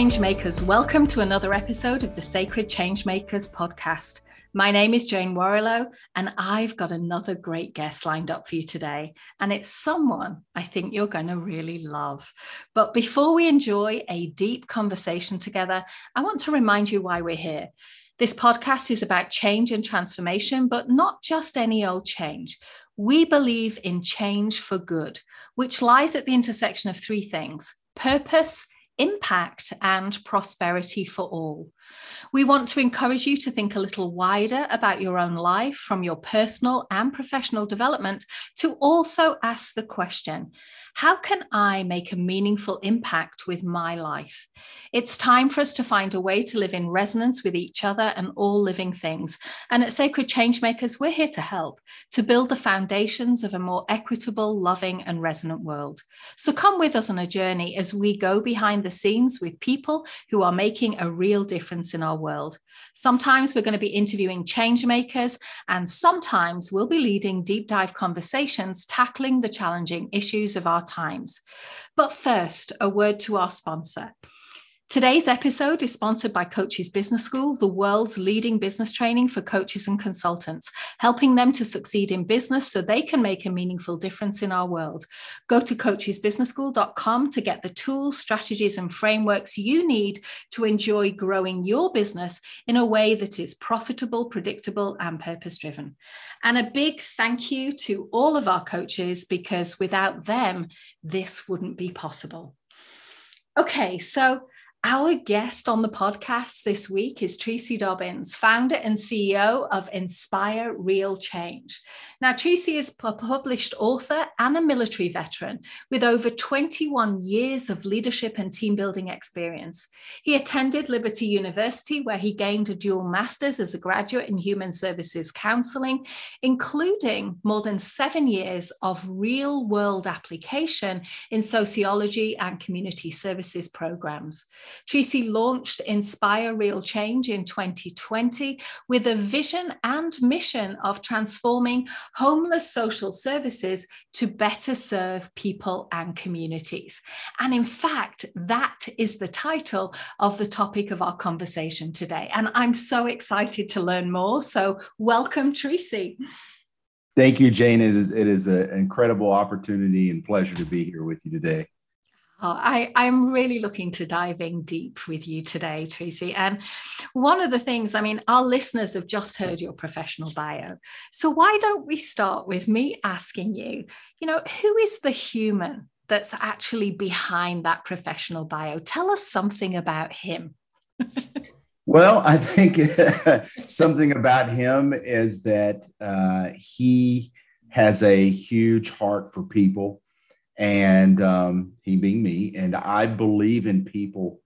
Changemakers, welcome to another episode of the Sacred Changemakers podcast. My name is Jane Warrilow, and I've got another great guest lined up for you today. And it's someone I think you're going to really love. But before we enjoy a deep conversation together, I want to remind you why we're here. This podcast is about change and transformation, but not just any old change. We believe in change for good, which lies at the intersection of three things purpose, impact and prosperity for all. We want to encourage you to think a little wider about your own life from your personal and professional development to also ask the question how can I make a meaningful impact with my life? It's time for us to find a way to live in resonance with each other and all living things. And at Sacred Changemakers, we're here to help to build the foundations of a more equitable, loving, and resonant world. So come with us on a journey as we go behind the scenes with people who are making a real difference in our world. Sometimes we're going to be interviewing change makers, and sometimes we'll be leading deep dive conversations tackling the challenging issues of our times. But first, a word to our sponsor. Today's episode is sponsored by Coaches Business School, the world's leading business training for coaches and consultants, helping them to succeed in business so they can make a meaningful difference in our world. Go to coachesbusinessschool.com to get the tools, strategies, and frameworks you need to enjoy growing your business in a way that is profitable, predictable, and purpose driven. And a big thank you to all of our coaches because without them, this wouldn't be possible. Okay, so our guest on the podcast this week is Tracy Dobbins, founder and CEO of Inspire Real Change. Now, Tracy is a published author and a military veteran with over 21 years of leadership and team building experience. He attended Liberty University, where he gained a dual master's as a graduate in human services counseling, including more than seven years of real world application in sociology and community services programs. Tracy launched Inspire Real Change in 2020 with a vision and mission of transforming homeless social services to better serve people and communities. And in fact, that is the title of the topic of our conversation today. And I'm so excited to learn more. So, welcome, Tracy. Thank you, Jane. It is it is an incredible opportunity and pleasure to be here with you today. Oh, I, I'm really looking to diving deep with you today, Tracy. And one of the things, I mean, our listeners have just heard your professional bio. So why don't we start with me asking you, you know, who is the human that's actually behind that professional bio? Tell us something about him. well, I think something about him is that uh, he has a huge heart for people and um, he being me. And I believe in people.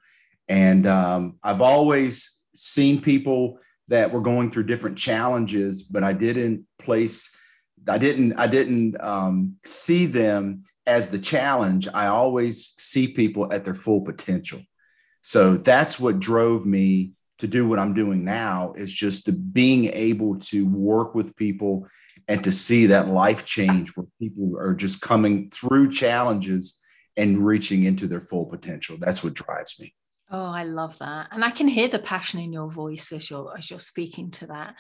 And um, I've always seen people that were going through different challenges, but I didn't place, I didn't, I didn't um, see them as the challenge. I always see people at their full potential. So that's what drove me to do what I'm doing now is just to being able to work with people and to see that life change where people are just coming through challenges and reaching into their full potential. That's what drives me. Oh, I love that. And I can hear the passion in your voice as you're as you're speaking to that.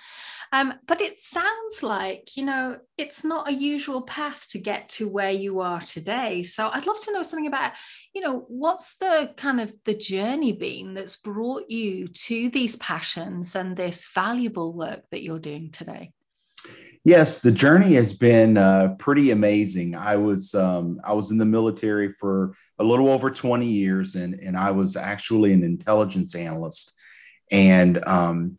Um, but it sounds like, you know, it's not a usual path to get to where you are today. So I'd love to know something about, you know, what's the kind of the journey been that's brought you to these passions and this valuable work that you're doing today? Yes, the journey has been uh, pretty amazing. I was um, I was in the military for a little over 20 years, and and I was actually an intelligence analyst. And um,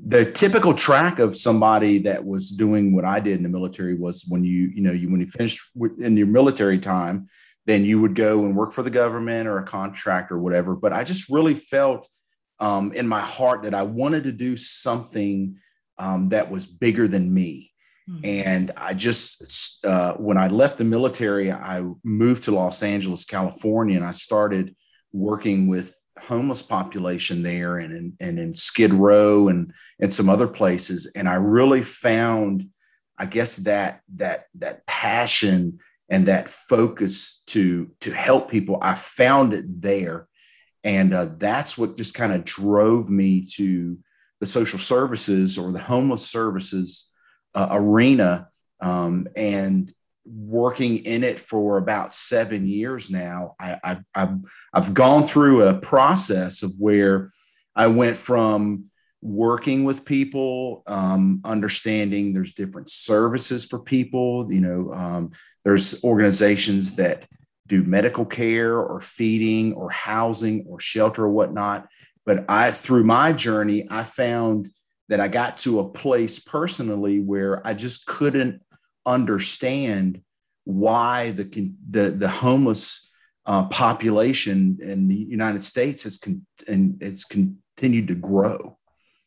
the typical track of somebody that was doing what I did in the military was when you you know you when you finished in your military time, then you would go and work for the government or a contract or whatever. But I just really felt um, in my heart that I wanted to do something um, that was bigger than me Hmm. And I just, uh, when I left the military, I moved to Los Angeles, California, and I started working with homeless population there and in, and in Skid Row and, and some other places. And I really found, I guess, that, that, that passion and that focus to, to help people. I found it there. And uh, that's what just kind of drove me to the social services or the homeless services uh, arena. Um, and working in it for about seven years now, I, I, I've, I've gone through a process of where I went from working with people, um, understanding there's different services for people. You know, um, there's organizations that do medical care or feeding or housing or shelter or whatnot. But I, through my journey, I found that I got to a place personally where I just couldn't understand why the the, the homeless uh, population in the United States has con- and it's continued to grow.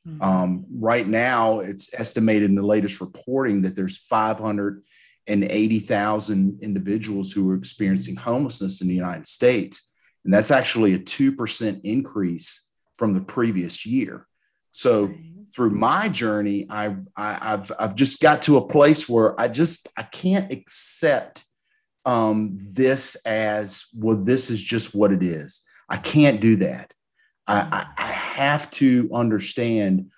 Mm-hmm. Um, right now, it's estimated in the latest reporting that there's 580,000 individuals who are experiencing homelessness in the United States. And that's actually a 2% increase from the previous year. So through my journey, I, I, have I've just got to a place where I just, I can't accept um, this as, well, this is just what it is. I can't do that. I, I have to understand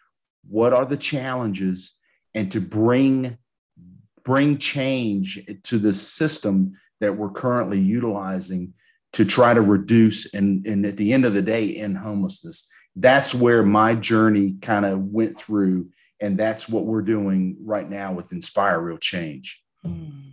what are the challenges and to bring bring change to the system that we're currently utilizing to try to reduce and, and at the end of the day end homelessness that's where my journey kind of went through and that's what we're doing right now with inspire real change mm.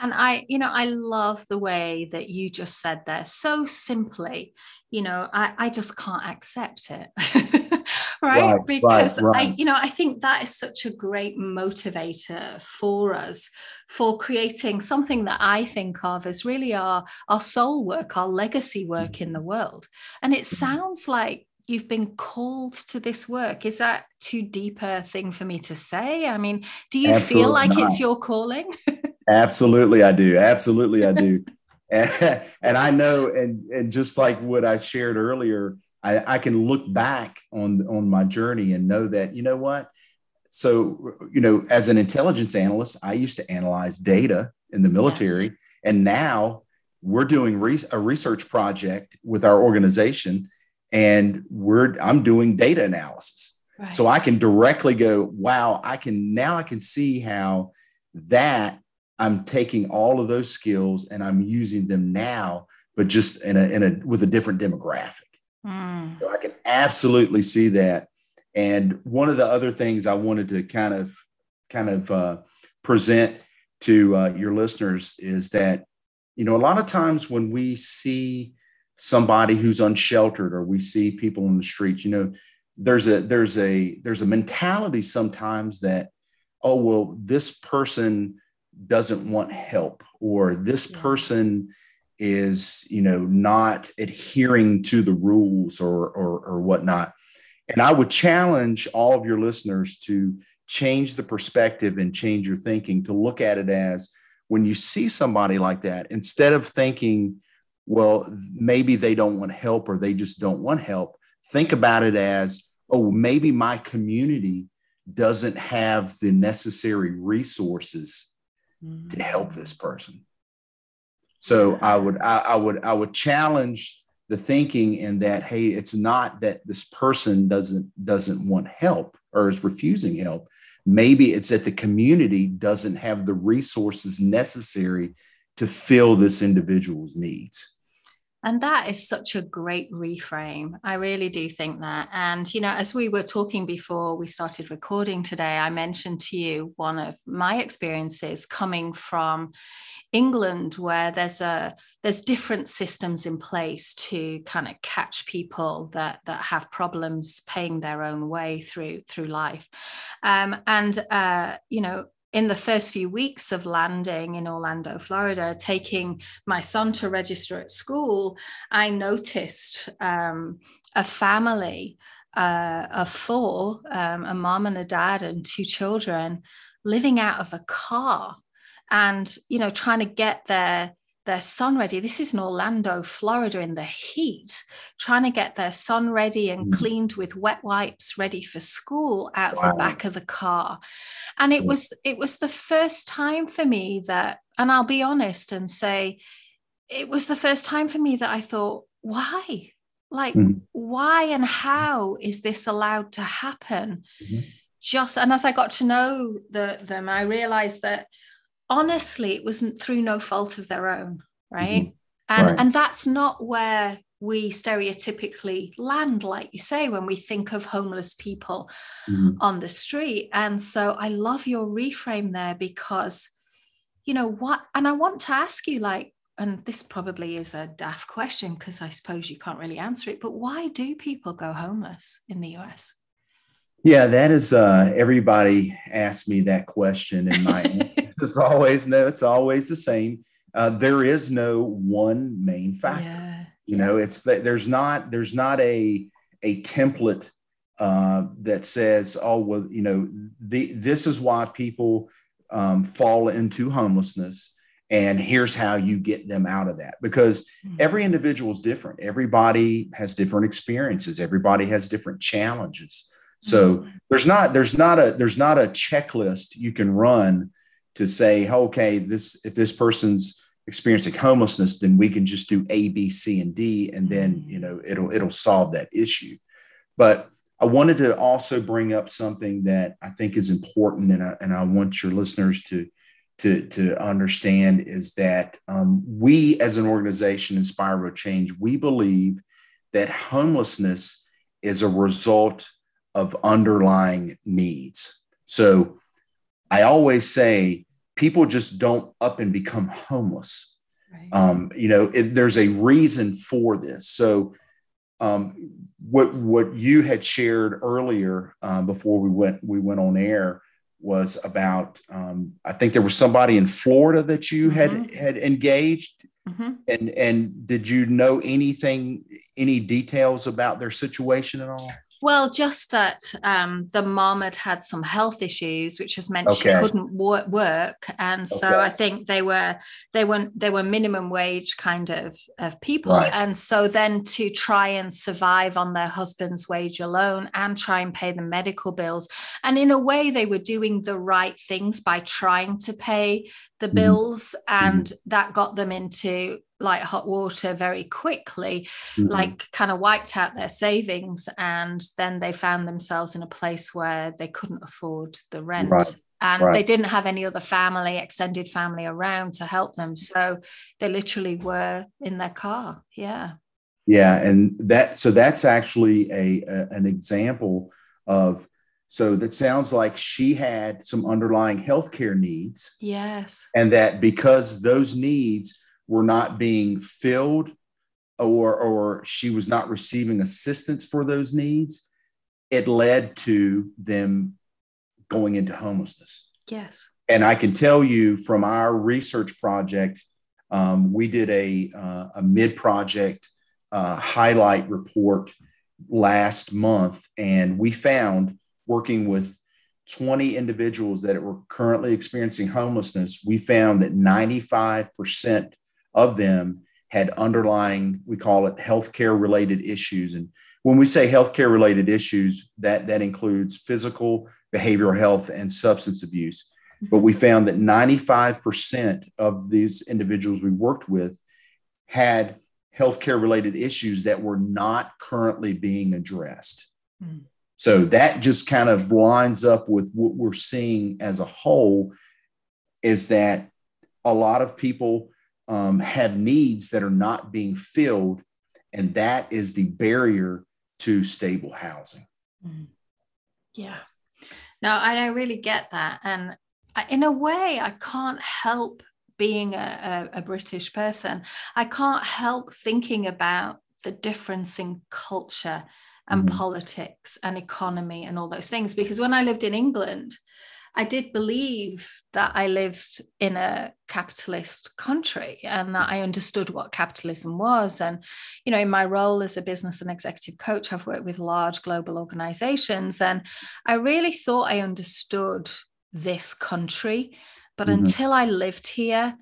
And I, you know, I love the way that you just said there so simply, you know, I, I just can't accept it. right? right? Because right, right. I, you know, I think that is such a great motivator for us for creating something that I think of as really our, our soul work, our legacy work in the world. And it mm-hmm. sounds like you've been called to this work. Is that too deep a thing for me to say? I mean, do you Absolutely feel like not. it's your calling? Absolutely, I do. Absolutely, I do. and, and I know, and and just like what I shared earlier, I, I can look back on on my journey and know that you know what. So you know, as an intelligence analyst, I used to analyze data in the military, yeah. and now we're doing re- a research project with our organization, and we're I'm doing data analysis. Right. So I can directly go, wow, I can now I can see how that I'm taking all of those skills and I'm using them now, but just in a, in a with a different demographic. Mm. So I can absolutely see that. And one of the other things I wanted to kind of kind of uh, present to uh, your listeners is that you know a lot of times when we see somebody who's unsheltered or we see people on the streets, you know, there's a there's a there's a mentality sometimes that oh well this person doesn't want help or this person is you know not adhering to the rules or, or or whatnot. And i would challenge all of your listeners to change the perspective and change your thinking to look at it as when you see somebody like that instead of thinking well maybe they don't want help or they just don't want help think about it as oh maybe my community doesn't have the necessary resources mm-hmm. to help this person. So I would I, I would I would challenge the thinking in that hey, it's not that this person doesn't doesn't want help or is refusing help. Maybe it's that the community doesn't have the resources necessary to fill this individual's needs. And that is such a great reframe. I really do think that. And, you know, as we were talking before we started recording today, I mentioned to you one of my experiences coming from England, where there's a there's different systems in place to kind of catch people that that have problems paying their own way through through life. Um, and uh, you know, in the first few weeks of landing in Orlando, Florida, taking my son to register at school, I noticed um, a family uh, of four um, a mom and a dad and two children living out of a car and you know trying to get their their son ready. This is in Orlando, Florida, in the heat, trying to get their son ready and mm. cleaned with wet wipes, ready for school out wow. the back of the car. And it was it was the first time for me that, and I'll be honest and say, it was the first time for me that I thought, why? like mm-hmm. why and how is this allowed to happen mm-hmm. just and as i got to know the, them i realized that honestly it wasn't through no fault of their own right mm-hmm. and right. and that's not where we stereotypically land like you say when we think of homeless people mm-hmm. on the street and so i love your reframe there because you know what and i want to ask you like and this probably is a daft question because I suppose you can't really answer it, but why do people go homeless in the US? Yeah, that is uh everybody asks me that question and my it's always no, it's always the same. Uh, there is no one main factor. Yeah, you know, it's that there's not there's not a a template uh, that says, oh well, you know, the this is why people um, fall into homelessness and here's how you get them out of that because mm-hmm. every individual is different everybody has different experiences everybody has different challenges so mm-hmm. there's not there's not a there's not a checklist you can run to say okay this if this person's experiencing homelessness then we can just do a b c and d and then mm-hmm. you know it'll it'll solve that issue but i wanted to also bring up something that i think is important and I, and I want your listeners to to, to understand is that um, we as an organization, Inspire Real Change, we believe that homelessness is a result of underlying needs. So I always say people just don't up and become homeless. Right. Um, you know, it, there's a reason for this. So um, what what you had shared earlier um, before we went we went on air was about um, I think there was somebody in Florida that you had mm-hmm. had engaged. Mm-hmm. And and did you know anything, any details about their situation at all? Well, just that um, the mom had had some health issues, which has meant okay. she couldn't work, work, and so okay. I think they were they were they were minimum wage kind of of people, right. and so then to try and survive on their husband's wage alone and try and pay the medical bills, and in a way they were doing the right things by trying to pay the mm-hmm. bills, mm-hmm. and that got them into like hot water very quickly, mm-hmm. like kind of wiped out their savings. And then they found themselves in a place where they couldn't afford the rent. Right. And right. they didn't have any other family, extended family around to help them. So they literally were in their car. Yeah. Yeah. And that, so that's actually a, a an example of so that sounds like she had some underlying healthcare needs. Yes. And that because those needs were not being filled or or she was not receiving assistance for those needs it led to them going into homelessness. Yes. And i can tell you from our research project um, we did a, uh, a mid project uh, highlight report last month and we found working with 20 individuals that were currently experiencing homelessness we found that 95% of them had underlying, we call it healthcare related issues. And when we say healthcare related issues, that, that includes physical, behavioral health, and substance abuse. But we found that 95% of these individuals we worked with had healthcare related issues that were not currently being addressed. Mm. So that just kind of lines up with what we're seeing as a whole is that a lot of people um, have needs that are not being filled, and that is the barrier to stable housing. Mm-hmm. Yeah. No, I really get that. And in a way, I can't help being a, a, a British person, I can't help thinking about the difference in culture and mm-hmm. politics and economy and all those things. Because when I lived in England, I did believe that I lived in a capitalist country and that I understood what capitalism was. And, you know, in my role as a business and executive coach, I've worked with large global organizations and I really thought I understood this country. But mm-hmm. until I lived here,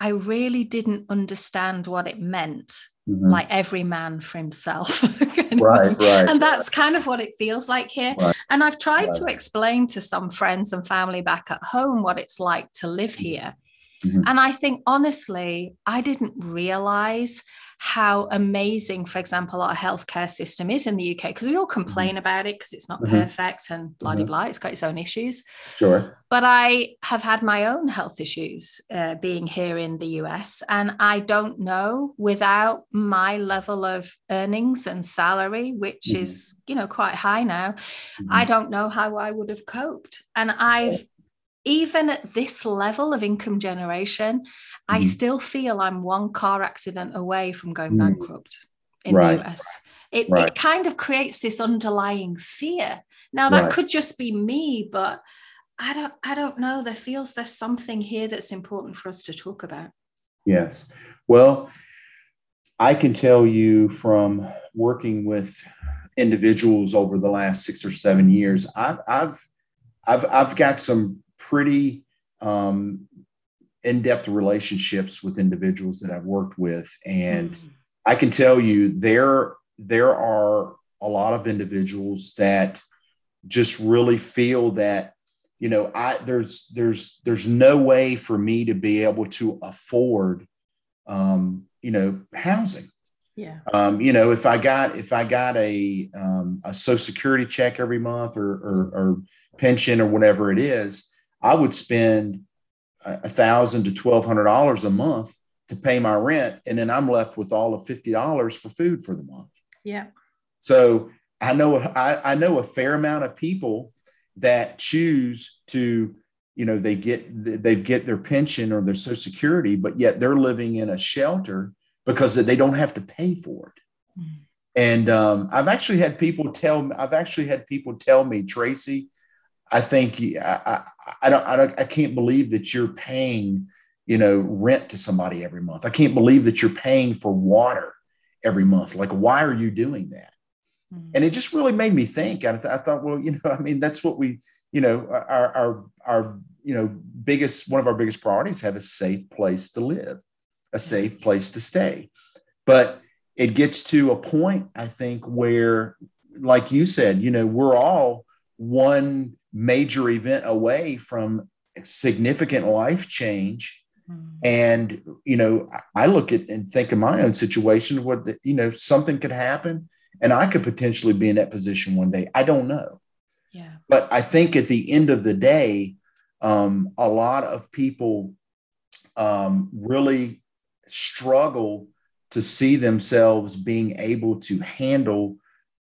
I really didn't understand what it meant mm-hmm. like every man for himself. right, right. And that's kind of what it feels like here. Right. And I've tried right. to explain to some friends and family back at home what it's like to live mm-hmm. here. Mm-hmm. And I think honestly, I didn't realize how amazing, for example, our healthcare system is in the UK because we all mm-hmm. complain mm-hmm. about it because it's not mm-hmm. perfect and blah mm-hmm. blah. It's got its own issues. Sure. But I have had my own health issues uh, being here in the US, and I don't know without my level of earnings and salary, which mm-hmm. is you know quite high now. I mm-hmm. don't know how I would have coped, and I've even at this level of income generation, mm-hmm. I still feel I'm one car accident away from going mm-hmm. bankrupt in right. the US. It, right. it kind of creates this underlying fear. Now that right. could just be me, but I don't I don't know. There feels there's something here that's important for us to talk about. Yes. Well, I can tell you from working with individuals over the last six or seven years, I've I've I've, I've got some pretty um, in-depth relationships with individuals that I've worked with, and mm-hmm. I can tell you there there are a lot of individuals that just really feel that you know I there's there's there's no way for me to be able to afford um, you know housing. Yeah. Um, you know, if I got if I got a um, a Social Security check every month or, or, or pension or whatever it is, I would spend a thousand to twelve hundred dollars a month to pay my rent, and then I'm left with all of fifty dollars for food for the month. Yeah. So I know I, I know a fair amount of people that choose to, you know, they get they get their pension or their social security, but yet they're living in a shelter because they don't have to pay for it. Mm. And um, I've actually had people tell me, I've actually had people tell me, Tracy, I think I, I, I, don't, I don't, I can't believe that you're paying, you know, rent to somebody every month. I can't believe that you're paying for water every month. Like, why are you doing that? Mm-hmm. And it just really made me think. I, th- I thought, well, you know, I mean, that's what we, you know, our, our, our, you know, biggest, one of our biggest priorities have a safe place to live, a safe place to stay. But it gets to a point, I think, where, like you said, you know, we're all one major event away from significant life change. Mm-hmm. and you know i look at and think of my own situation what the, you know something could happen and i could potentially be in that position one day. I don't know. Yeah. But i think at the end of the day um, a lot of people um, really struggle to see themselves being able to handle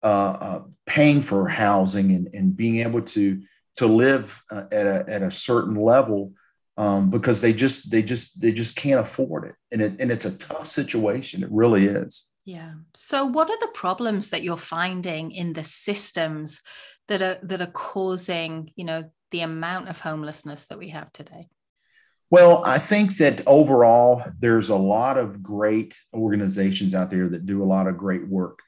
uh, uh, paying for housing and, and being able to to live uh, at, a, at a certain level um, because they just they just they just can't afford it. And it and it's a tough situation. It really is. Yeah. So what are the problems that you're finding in the systems that are that are causing you know the amount of homelessness that we have today? Well, I think that overall, there's a lot of great organizations out there that do a lot of great work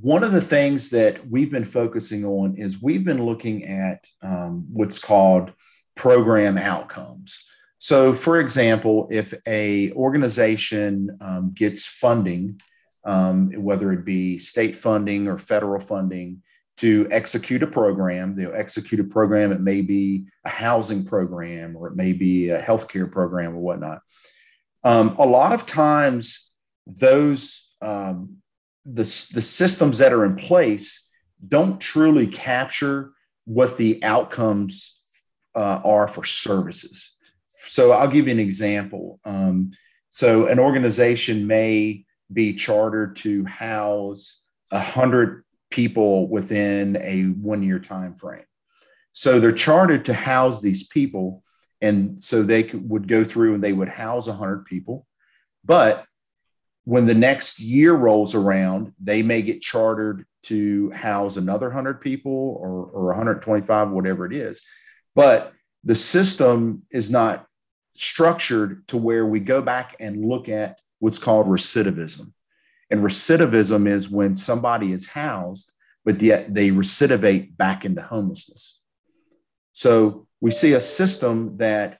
one of the things that we've been focusing on is we've been looking at um, what's called program outcomes. So, for example, if a organization um, gets funding, um, whether it be state funding or federal funding, to execute a program, they'll execute a program. It may be a housing program, or it may be a healthcare program, or whatnot. Um, a lot of times, those um, the, the systems that are in place don't truly capture what the outcomes uh, are for services. So I'll give you an example. Um, so an organization may be chartered to house a hundred people within a one-year time frame. So they're chartered to house these people, and so they could, would go through and they would house a hundred people, but when the next year rolls around, they may get chartered to house another 100 people or, or 125, whatever it is. But the system is not structured to where we go back and look at what's called recidivism. And recidivism is when somebody is housed, but yet they recidivate back into homelessness. So we see a system that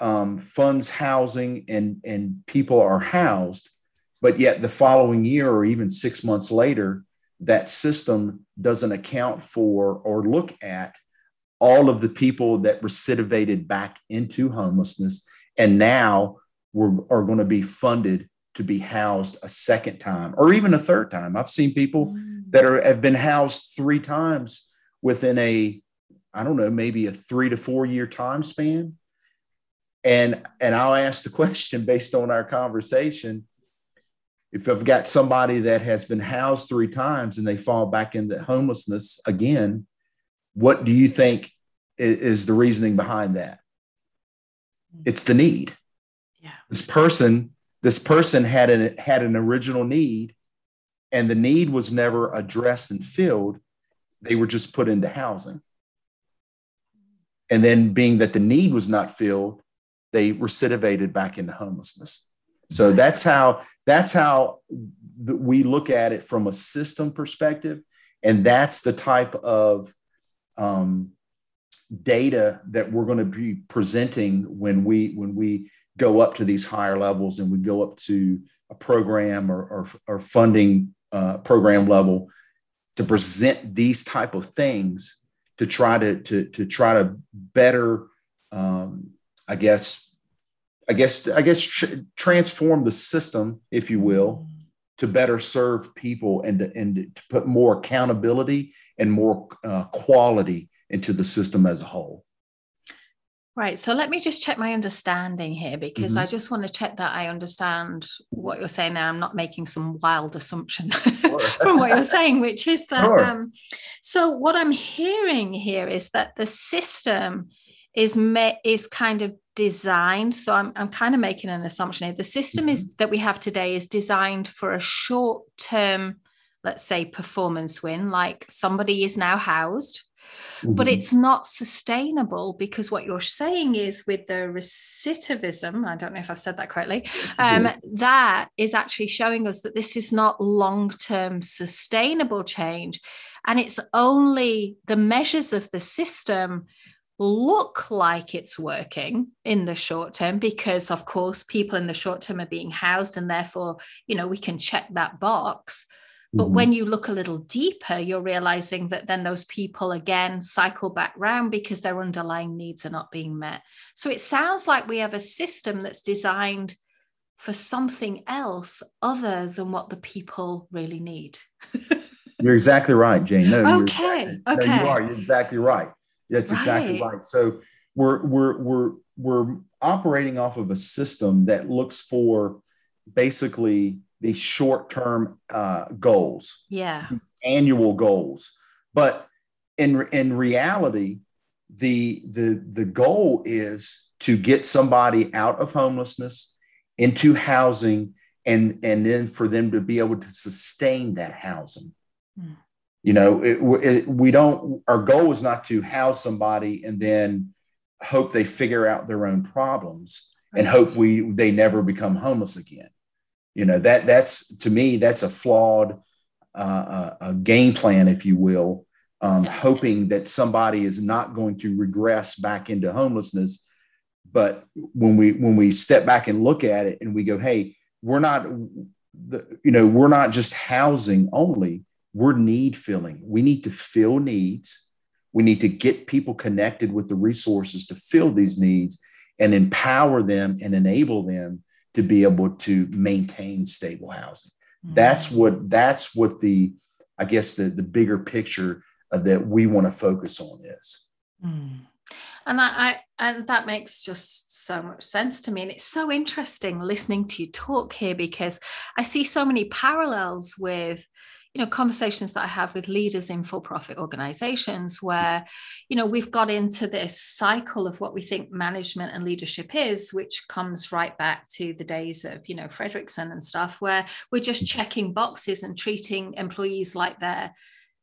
um, funds housing and, and people are housed, but yet the following year or even six months later, that system doesn't account for or look at all of the people that recidivated back into homelessness and now we're, are going to be funded to be housed a second time or even a third time. I've seen people mm. that are have been housed three times within a I don't know, maybe a 3 to 4 year time span. And and I'll ask the question based on our conversation if I've got somebody that has been housed three times and they fall back into homelessness again, what do you think is, is the reasoning behind that? Mm. It's the need. Yeah. This person this person had an had an original need and the need was never addressed and filled they were just put into housing and then being that the need was not filled they recidivated back into homelessness so that's how that's how we look at it from a system perspective. And that's the type of um, data that we're going to be presenting when we when we go up to these higher levels and we go up to a program or, or, or funding uh, program level to present these type of things to try to to, to try to better um, i guess i guess i guess tr- transform the system if you will to better serve people and to, and to put more accountability and more uh, quality into the system as a whole Right. So let me just check my understanding here because mm-hmm. I just want to check that I understand what you're saying there. I'm not making some wild assumption sure. from what you're saying, which is that. Sure. Um, so what I'm hearing here is that the system is is kind of designed. So I'm, I'm kind of making an assumption here. The system mm-hmm. is that we have today is designed for a short term, let's say, performance win, like somebody is now housed Mm-hmm. But it's not sustainable because what you're saying is with the recidivism, I don't know if I've said that correctly, um, that is actually showing us that this is not long term sustainable change. And it's only the measures of the system look like it's working in the short term because of course people in the short term are being housed and therefore you know we can check that box but mm-hmm. when you look a little deeper, you're realizing that then those people again cycle back round because their underlying needs are not being met. So it sounds like we have a system that's designed for something else other than what the people really need. you're exactly right, Jane. No, okay. Exactly, okay. No, you are. You're exactly right. That's right. exactly right. So we're we're we're we're operating off of a system that looks for basically the short term uh, goals, yeah, annual goals. But in in reality, the the the goal is to get somebody out of homelessness into housing and and then for them to be able to sustain that housing mm. You know it, it, we don't our goal is not to house somebody and then hope they figure out their own problems and hope we they never become homeless again you know that that's to me that's a flawed uh, a game plan, if you will, um, hoping that somebody is not going to regress back into homelessness. But when we when we step back and look at it and we go, hey, we're not, the, you know, we're not just housing only. We're need filling. We need to fill needs. We need to get people connected with the resources to fill these needs and empower them and enable them to be able to maintain stable housing. Mm-hmm. That's what that's what the I guess the the bigger picture that we want to focus on is. Mm. And I, I, and that makes just so much sense to me. And it's so interesting listening to you talk here because I see so many parallels with you know conversations that i have with leaders in for profit organizations where you know we've got into this cycle of what we think management and leadership is which comes right back to the days of you know frederickson and stuff where we're just checking boxes and treating employees like they're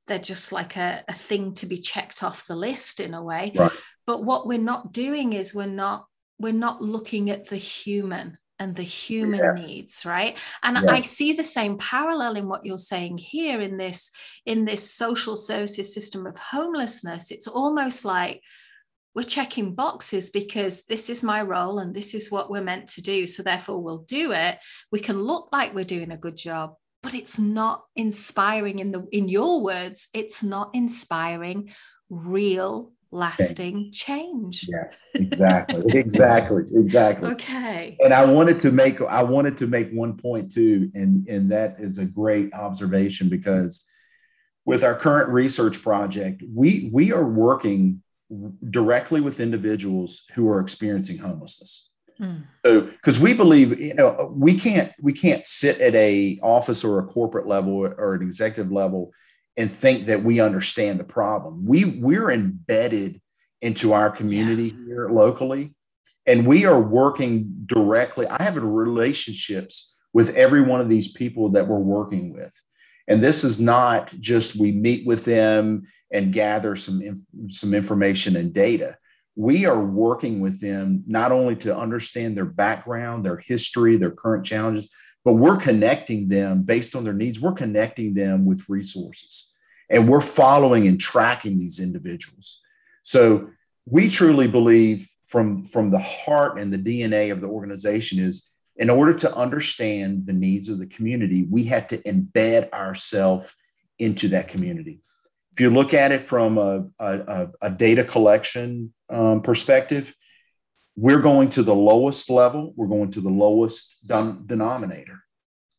they're just like a, a thing to be checked off the list in a way right. but what we're not doing is we're not we're not looking at the human and the human yes. needs right and yes. i see the same parallel in what you're saying here in this in this social services system of homelessness it's almost like we're checking boxes because this is my role and this is what we're meant to do so therefore we'll do it we can look like we're doing a good job but it's not inspiring in the in your words it's not inspiring real lasting change. Yes, exactly. exactly. Exactly. Okay. And I wanted to make I wanted to make one point too, and, and that is a great observation because with our current research project, we we are working directly with individuals who are experiencing homelessness. Mm. So, because we believe, you know, we can't we can't sit at a office or a corporate level or an executive level and think that we understand the problem. We we're embedded into our community yeah. here locally, and we are working directly. I have relationships with every one of these people that we're working with. And this is not just we meet with them and gather some, some information and data. We are working with them not only to understand their background, their history, their current challenges, but we're connecting them based on their needs. We're connecting them with resources and we're following and tracking these individuals. So we truly believe from, from the heart and the DNA of the organization is in order to understand the needs of the community, we have to embed ourselves into that community. If you look at it from a, a, a data collection um, perspective, we're going to the lowest level, we're going to the lowest denominator.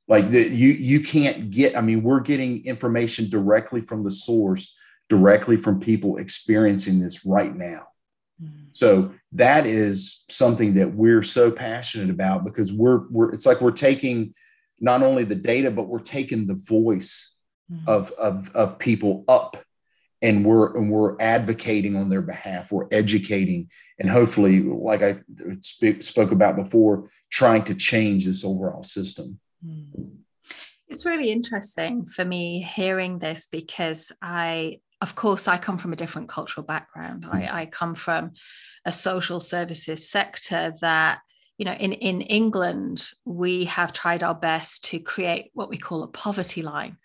Like the, you, you can't get, I mean, we're getting information directly from the source, directly from people experiencing this right now. Mm-hmm. So that is something that we're so passionate about because we're we're it's like we're taking not only the data but we're taking the voice mm-hmm. of, of of people up and we're and we're advocating on their behalf we're educating and hopefully like i speak, spoke about before trying to change this overall system mm. it's really interesting for me hearing this because i of course, I come from a different cultural background. I, mm. I come from a social services sector that you know in in england we have tried our best to create what we call a poverty line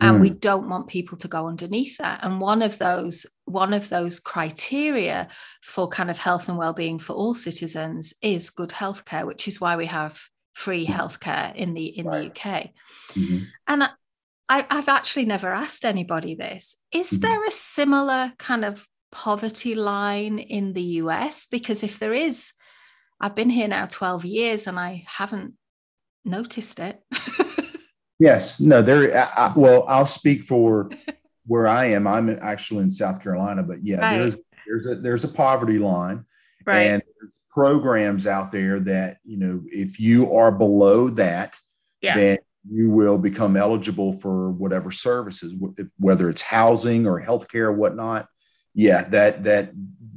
and mm. we don't want people to go underneath that and one of those one of those criteria for kind of health and well-being for all citizens is good healthcare which is why we have free healthcare in the in right. the uk mm-hmm. and I, have actually never asked anybody this. Is mm-hmm. there a similar kind of poverty line in the US? Because if there is, I've been here now 12 years and I haven't noticed it. yes, no, there. I, well, I'll speak for where I am. I'm actually in South Carolina, but yeah, right. there's there's a there's a poverty line, right. and there's programs out there that you know if you are below that, yeah. then you will become eligible for whatever services, whether it's housing or healthcare or whatnot. Yeah, that that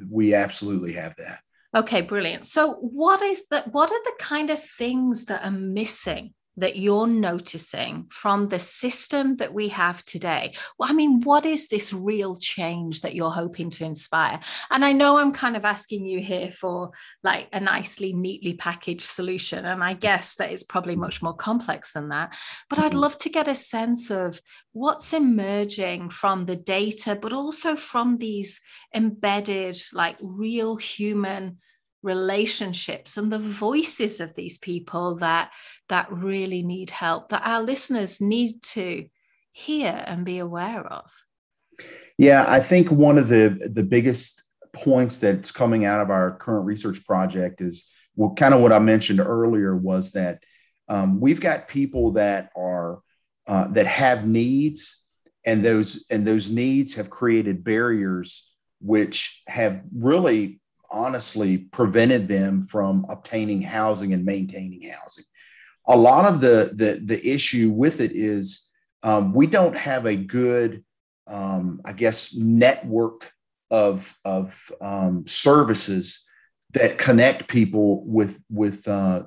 we absolutely have that. Okay, brilliant. So what is that? What are the kind of things that are missing that you're noticing from the system that we have today? Well, I mean, what is this real change that you're hoping to inspire? And I know I'm kind of asking you here for like a nicely, neatly packaged solution. And I guess that it's probably much more complex than that. But I'd mm-hmm. love to get a sense of what's emerging from the data, but also from these embedded, like real human relationships and the voices of these people that that really need help that our listeners need to hear and be aware of. Yeah i think one of the the biggest points that's coming out of our current research project is well kind of what i mentioned earlier was that um, we've got people that are uh, that have needs and those and those needs have created barriers which have really honestly prevented them from obtaining housing and maintaining housing. A lot of the the, the issue with it is um, we don't have a good, um, I guess, network of of um, services that connect people with with uh,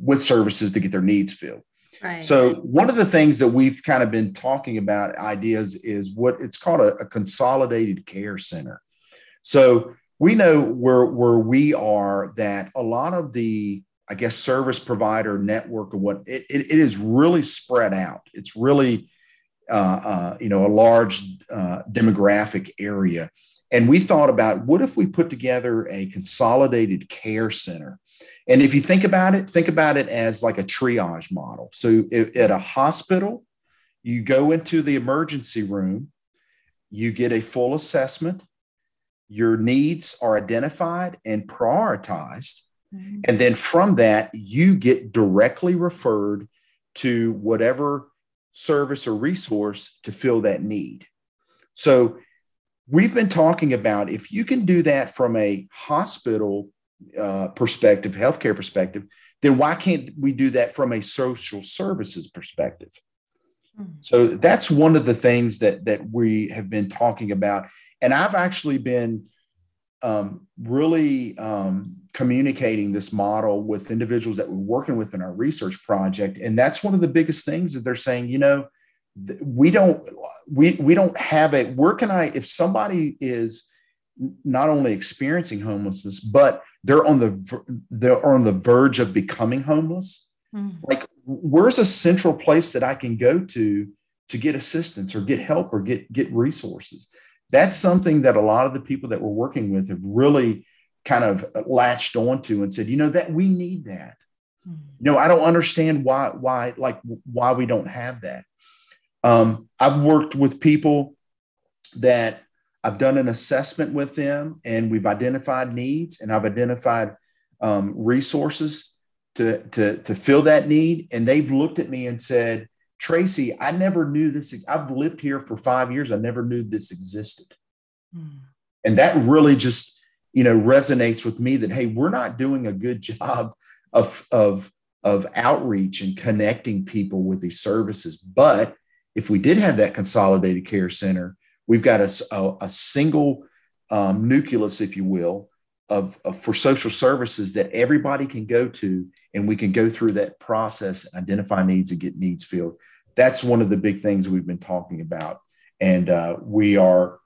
with services to get their needs filled. Right. So one of the things that we've kind of been talking about ideas is what it's called a, a consolidated care center. So we know where where we are that a lot of the I guess service provider network and what it, it, it is really spread out. It's really uh, uh, you know a large uh, demographic area, and we thought about what if we put together a consolidated care center. And if you think about it, think about it as like a triage model. So if, at a hospital, you go into the emergency room, you get a full assessment, your needs are identified and prioritized. Mm-hmm. And then from that, you get directly referred to whatever service or resource to fill that need. So we've been talking about if you can do that from a hospital uh, perspective, healthcare perspective, then why can't we do that from a social services perspective? Hmm. So that's one of the things that that we have been talking about, and I've actually been um, really um, communicating this model with individuals that we're working with in our research project, and that's one of the biggest things that they're saying. You know, we don't we we don't have a where can i if somebody is not only experiencing homelessness but they're on the they're on the verge of becoming homeless mm. like where's a central place that i can go to to get assistance or get help or get get resources that's something that a lot of the people that we're working with have really kind of latched onto and said you know that we need that mm. you know i don't understand why why like why we don't have that um, I've worked with people that I've done an assessment with them and we've identified needs and I've identified um, resources to, to, to fill that need. And they've looked at me and said, Tracy, I never knew this. I've lived here for five years. I never knew this existed. Mm. And that really just, you know, resonates with me that, hey, we're not doing a good job of, of, of outreach and connecting people with these services. But if we did have that consolidated care center, we've got a, a, a single um, nucleus, if you will, of, of, for social services that everybody can go to, and we can go through that process, identify needs, and get needs filled. That's one of the big things we've been talking about, and uh, we are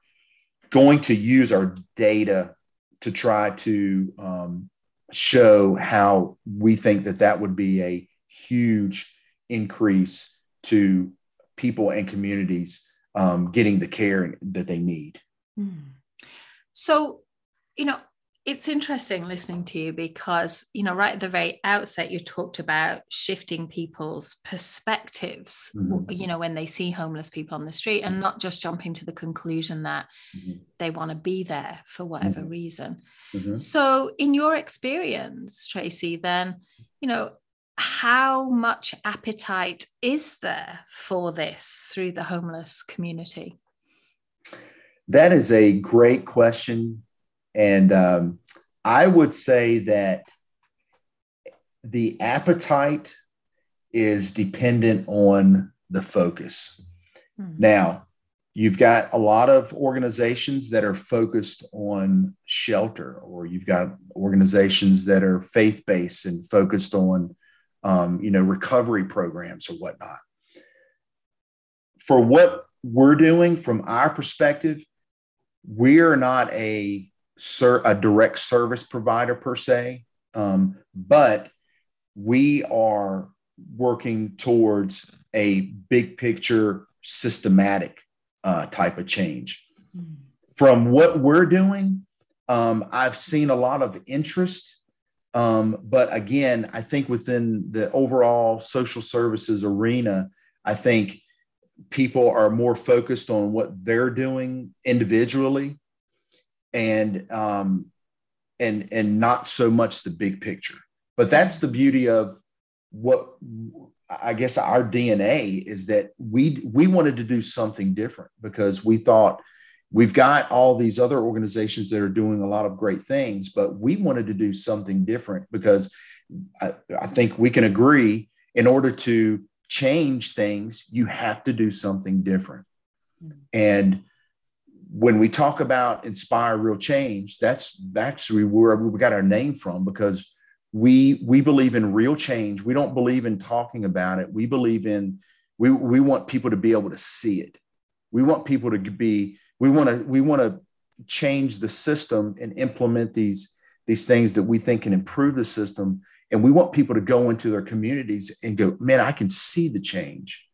going to use our data to try to um, show how we think that that would be a huge increase to people and communities um, getting the care that they need. Mm. So, you know, it's interesting listening to you because, you know, right at the very outset, you talked about shifting people's perspectives, mm-hmm. you know, when they see homeless people on the street and not just jumping to the conclusion that mm-hmm. they want to be there for whatever mm-hmm. reason. Mm-hmm. So, in your experience, Tracy, then, you know, how much appetite is there for this through the homeless community? That is a great question. And um, I would say that the appetite is dependent on the focus. Mm-hmm. Now, you've got a lot of organizations that are focused on shelter, or you've got organizations that are faith based and focused on um, you know, recovery programs or whatnot. For what we're doing from our perspective, we're not a, a direct service provider per se, um, but we are working towards a big picture, systematic uh, type of change. From what we're doing, um, I've seen a lot of interest um, but again, I think within the overall social services arena, I think people are more focused on what they're doing individually and um, and and not so much the big picture. But that's the beauty of what I guess our DNA is that we we wanted to do something different because we thought we've got all these other organizations that are doing a lot of great things, but we wanted to do something different because I, I, think we can agree in order to change things, you have to do something different. Mm-hmm. And when we talk about inspire real change, that's actually where we got our name from because we we believe in real change. We don't believe in talking about it. We believe in we we want people to be able to see it. We want people to be we want to we want to change the system and implement these these things that we think can improve the system and we want people to go into their communities and go man i can see the change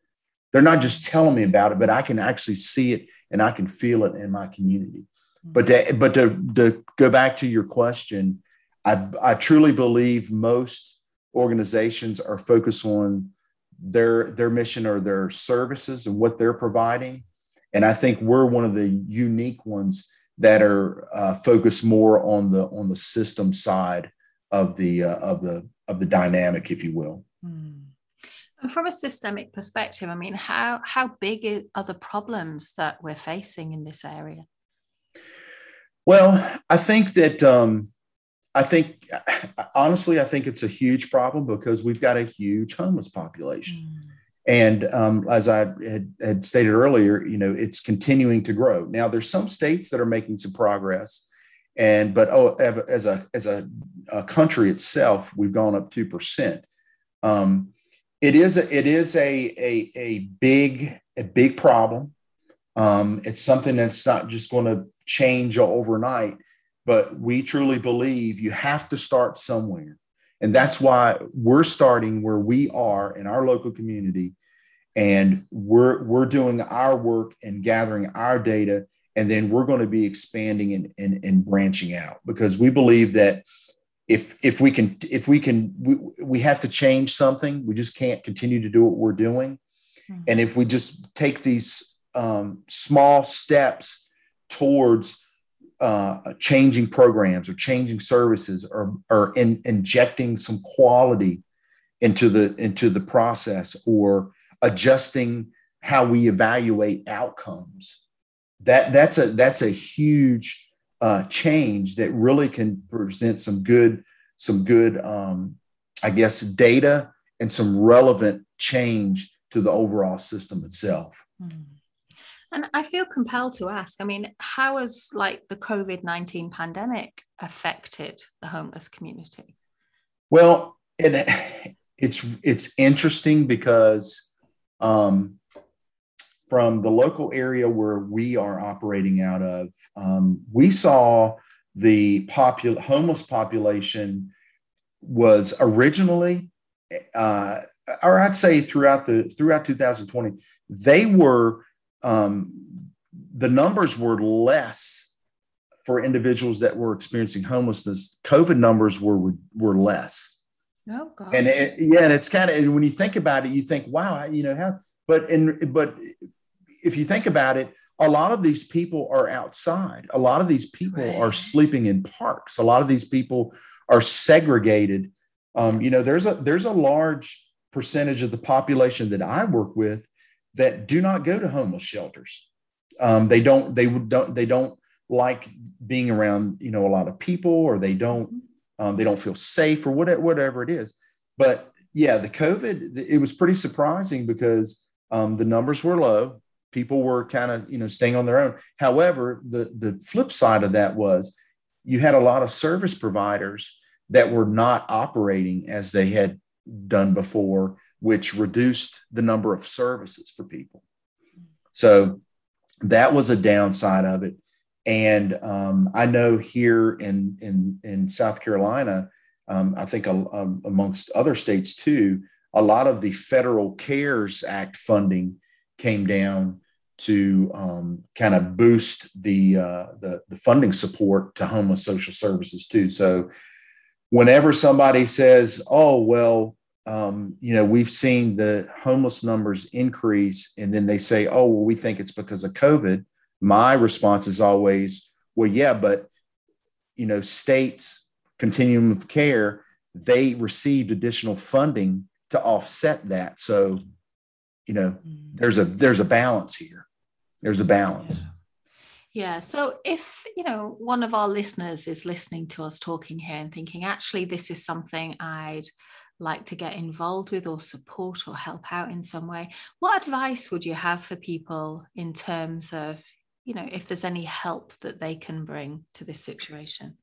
they're not just telling me about it but i can actually see it and i can feel it in my community but to, but to, to go back to your question I, I truly believe most organizations are focused on their their mission or their services and what they're providing and I think we're one of the unique ones that are uh, focused more on the on the system side of the uh, of the of the dynamic, if you will. Mm. And from a systemic perspective, I mean, how how big are the problems that we're facing in this area? Well, I think that um, I think honestly, I think it's a huge problem because we've got a huge homeless population. Mm. And um, as I had, had, stated earlier, you know, it's continuing to grow. Now, there's some states that are making some progress, and but oh, as a as a, a country itself, we've gone up two percent. Um, it is a, it is a, a a big a big problem. Um, it's something that's not just going to change overnight, but we truly believe you have to start somewhere. And that's why we're starting where we are in our local community. And we're, we're doing our work and gathering our data. And then we're going to be expanding and, and, and branching out because we believe that if if we can if we can we, we have to change something we just can't continue to do what we're doing mm-hmm. and if we just take these um, small steps towards uh, changing programs or changing services or, or in, injecting some quality into the into the process or adjusting how we evaluate outcomes that that's a that's a huge uh, change that really can present some good some good um, i guess data and some relevant change to the overall system itself mm-hmm. And I feel compelled to ask, I mean, how has like the COVID-19 pandemic affected the homeless community? Well, it, it's it's interesting because um, from the local area where we are operating out of, um, we saw the popul- homeless population was originally, uh, or I'd say throughout the throughout 2020, they were um, the numbers were less for individuals that were experiencing homelessness. COVID numbers were were less. Oh God. And it, yeah, and it's kind of when you think about it, you think, wow, you know how. But in but if you think about it, a lot of these people are outside. A lot of these people right. are sleeping in parks. A lot of these people are segregated. Um, you know, there's a there's a large percentage of the population that I work with that do not go to homeless shelters. Um, they don't they don't they don't like being around you know a lot of people or they don't um, they don't feel safe or whatever whatever it is. But yeah, the COVID it was pretty surprising because um, the numbers were low. People were kind of you know staying on their own. However, the the flip side of that was you had a lot of service providers that were not operating as they had done before which reduced the number of services for people. So that was a downside of it. And um, I know here in in in South Carolina, um, I think um, amongst other states too, a lot of the federal CARES Act funding came down to um, kind of boost the, uh, the the funding support to homeless social services too. So whenever somebody says, "Oh well," um, you know, we've seen the homeless numbers increase, and then they say, "Oh, well, we think it's because of COVID." My response is always, "Well, yeah, but you know, states continuum of care they received additional funding to offset that, so you know, mm. there's a there's a balance here. There's a balance." Yeah. Yeah. So if, you know, one of our listeners is listening to us talking here and thinking, actually, this is something I'd like to get involved with or support or help out in some way what advice would you have for people in terms of you know if there's any help that they can bring to this situation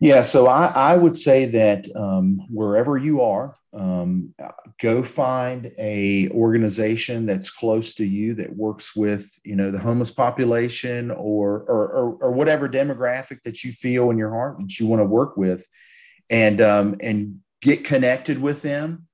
yeah so i, I would say that um, wherever you are um, go find a organization that's close to you that works with you know the homeless population or or, or, or whatever demographic that you feel in your heart that you want to work with and um, and get connected with them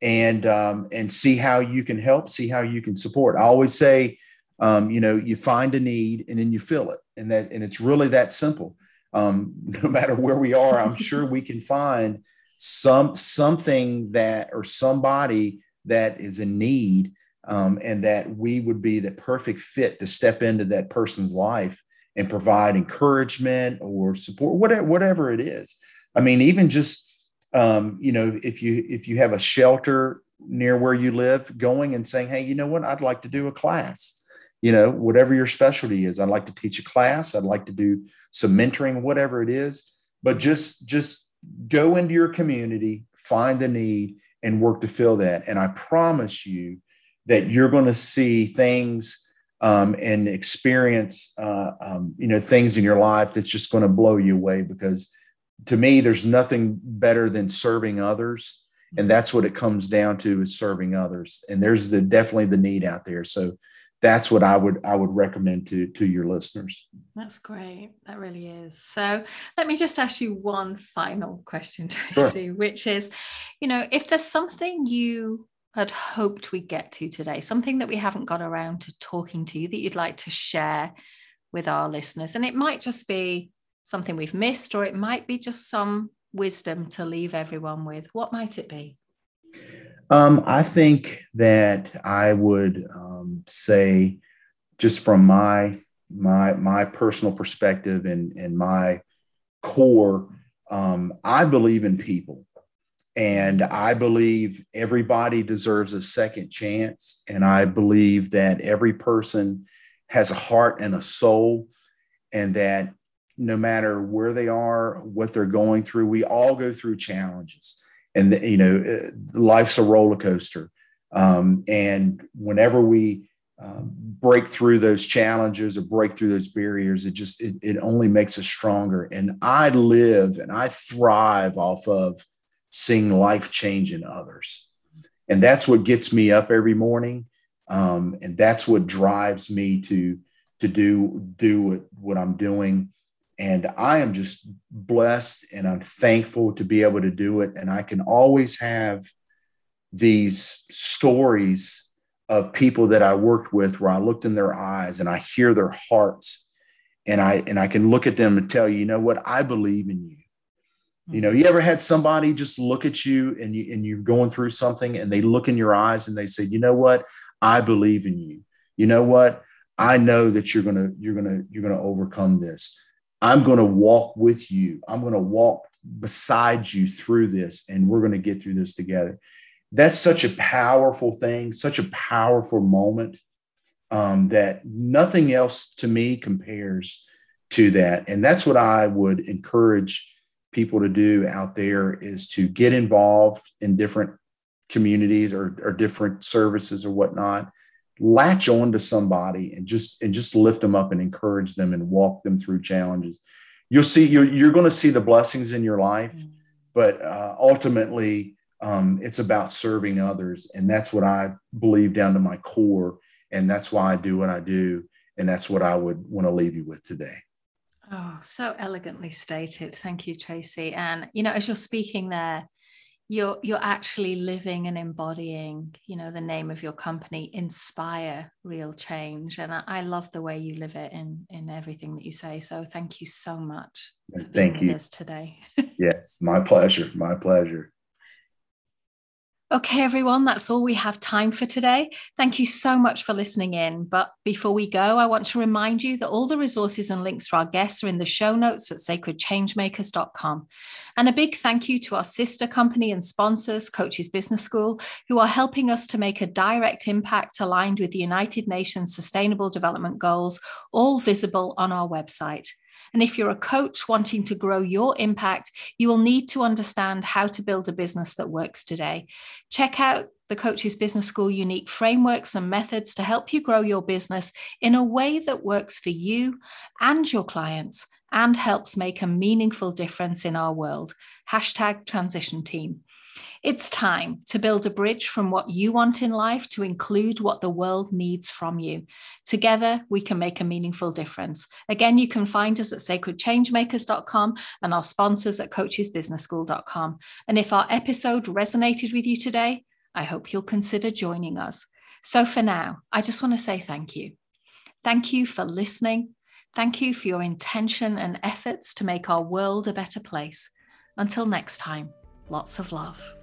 and um, and see how you can help see how you can support. I always say um, you know you find a need and then you fill it. And that and it's really that simple um, no matter where we are i'm sure we can find some something that or somebody that is in need um, and that we would be the perfect fit to step into that person's life and provide encouragement or support, whatever, whatever it is. I mean, even just um, you know, if you if you have a shelter near where you live, going and saying, hey, you know what, I'd like to do a class. You know, whatever your specialty is, I'd like to teach a class. I'd like to do some mentoring, whatever it is. But just just go into your community, find the need, and work to fill that. And I promise you that you're going to see things um, and experience, uh, um, you know, things in your life that's just going to blow you away. Because to me, there's nothing better than serving others, and that's what it comes down to is serving others. And there's the definitely the need out there. So that's what I would I would recommend to to your listeners. That's great. That really is. So let me just ask you one final question, Tracy, sure. which is, you know, if there's something you had hoped we'd get to today, something that we haven't got around to talking to you that you'd like to share with our listeners. And it might just be something we've missed, or it might be just some wisdom to leave everyone with. What might it be? Um, I think that I would um, say, just from my my my personal perspective and and my core, um, I believe in people. And I believe everybody deserves a second chance. And I believe that every person has a heart and a soul, and that no matter where they are, what they're going through, we all go through challenges. And, you know, uh, life's a roller coaster. Um, and whenever we um, break through those challenges or break through those barriers, it just, it, it only makes us stronger. And I live and I thrive off of seeing life change in others. And that's what gets me up every morning. Um, and that's what drives me to, to do, do what, what I'm doing. And I am just blessed and I'm thankful to be able to do it. And I can always have these stories of people that I worked with where I looked in their eyes and I hear their hearts and I and I can look at them and tell you, you know what, I believe in you. You know, mm-hmm. you ever had somebody just look at you and you and you're going through something and they look in your eyes and they say, "You know what? I believe in you. You know what? I know that you're going to you're going to you're going to overcome this. I'm going to walk with you. I'm going to walk beside you through this and we're going to get through this together." That's such a powerful thing, such a powerful moment um, that nothing else to me compares to that. And that's what I would encourage people to do out there is to get involved in different communities or, or different services or whatnot latch on to somebody and just and just lift them up and encourage them and walk them through challenges you'll see you're, you're going to see the blessings in your life mm-hmm. but uh, ultimately um, it's about serving others and that's what i believe down to my core and that's why i do what i do and that's what i would want to leave you with today Oh, so elegantly stated. Thank you, Tracy. And you know, as you're speaking there, you're you're actually living and embodying, you know, the name of your company, inspire real change. And I, I love the way you live it in in everything that you say. So thank you so much. thank you. today. yes, my pleasure. My pleasure. Okay, everyone, that's all we have time for today. Thank you so much for listening in. But before we go, I want to remind you that all the resources and links for our guests are in the show notes at sacredchangemakers.com. And a big thank you to our sister company and sponsors, Coaches Business School, who are helping us to make a direct impact aligned with the United Nations Sustainable Development Goals, all visible on our website. And if you're a coach wanting to grow your impact, you will need to understand how to build a business that works today. Check out the Coaches Business School unique frameworks and methods to help you grow your business in a way that works for you and your clients and helps make a meaningful difference in our world. Hashtag transition team. It's time to build a bridge from what you want in life to include what the world needs from you. Together, we can make a meaningful difference. Again, you can find us at sacredchangemakers.com and our sponsors at coachesbusinessschool.com. And if our episode resonated with you today, I hope you'll consider joining us. So for now, I just want to say thank you. Thank you for listening. Thank you for your intention and efforts to make our world a better place. Until next time, lots of love.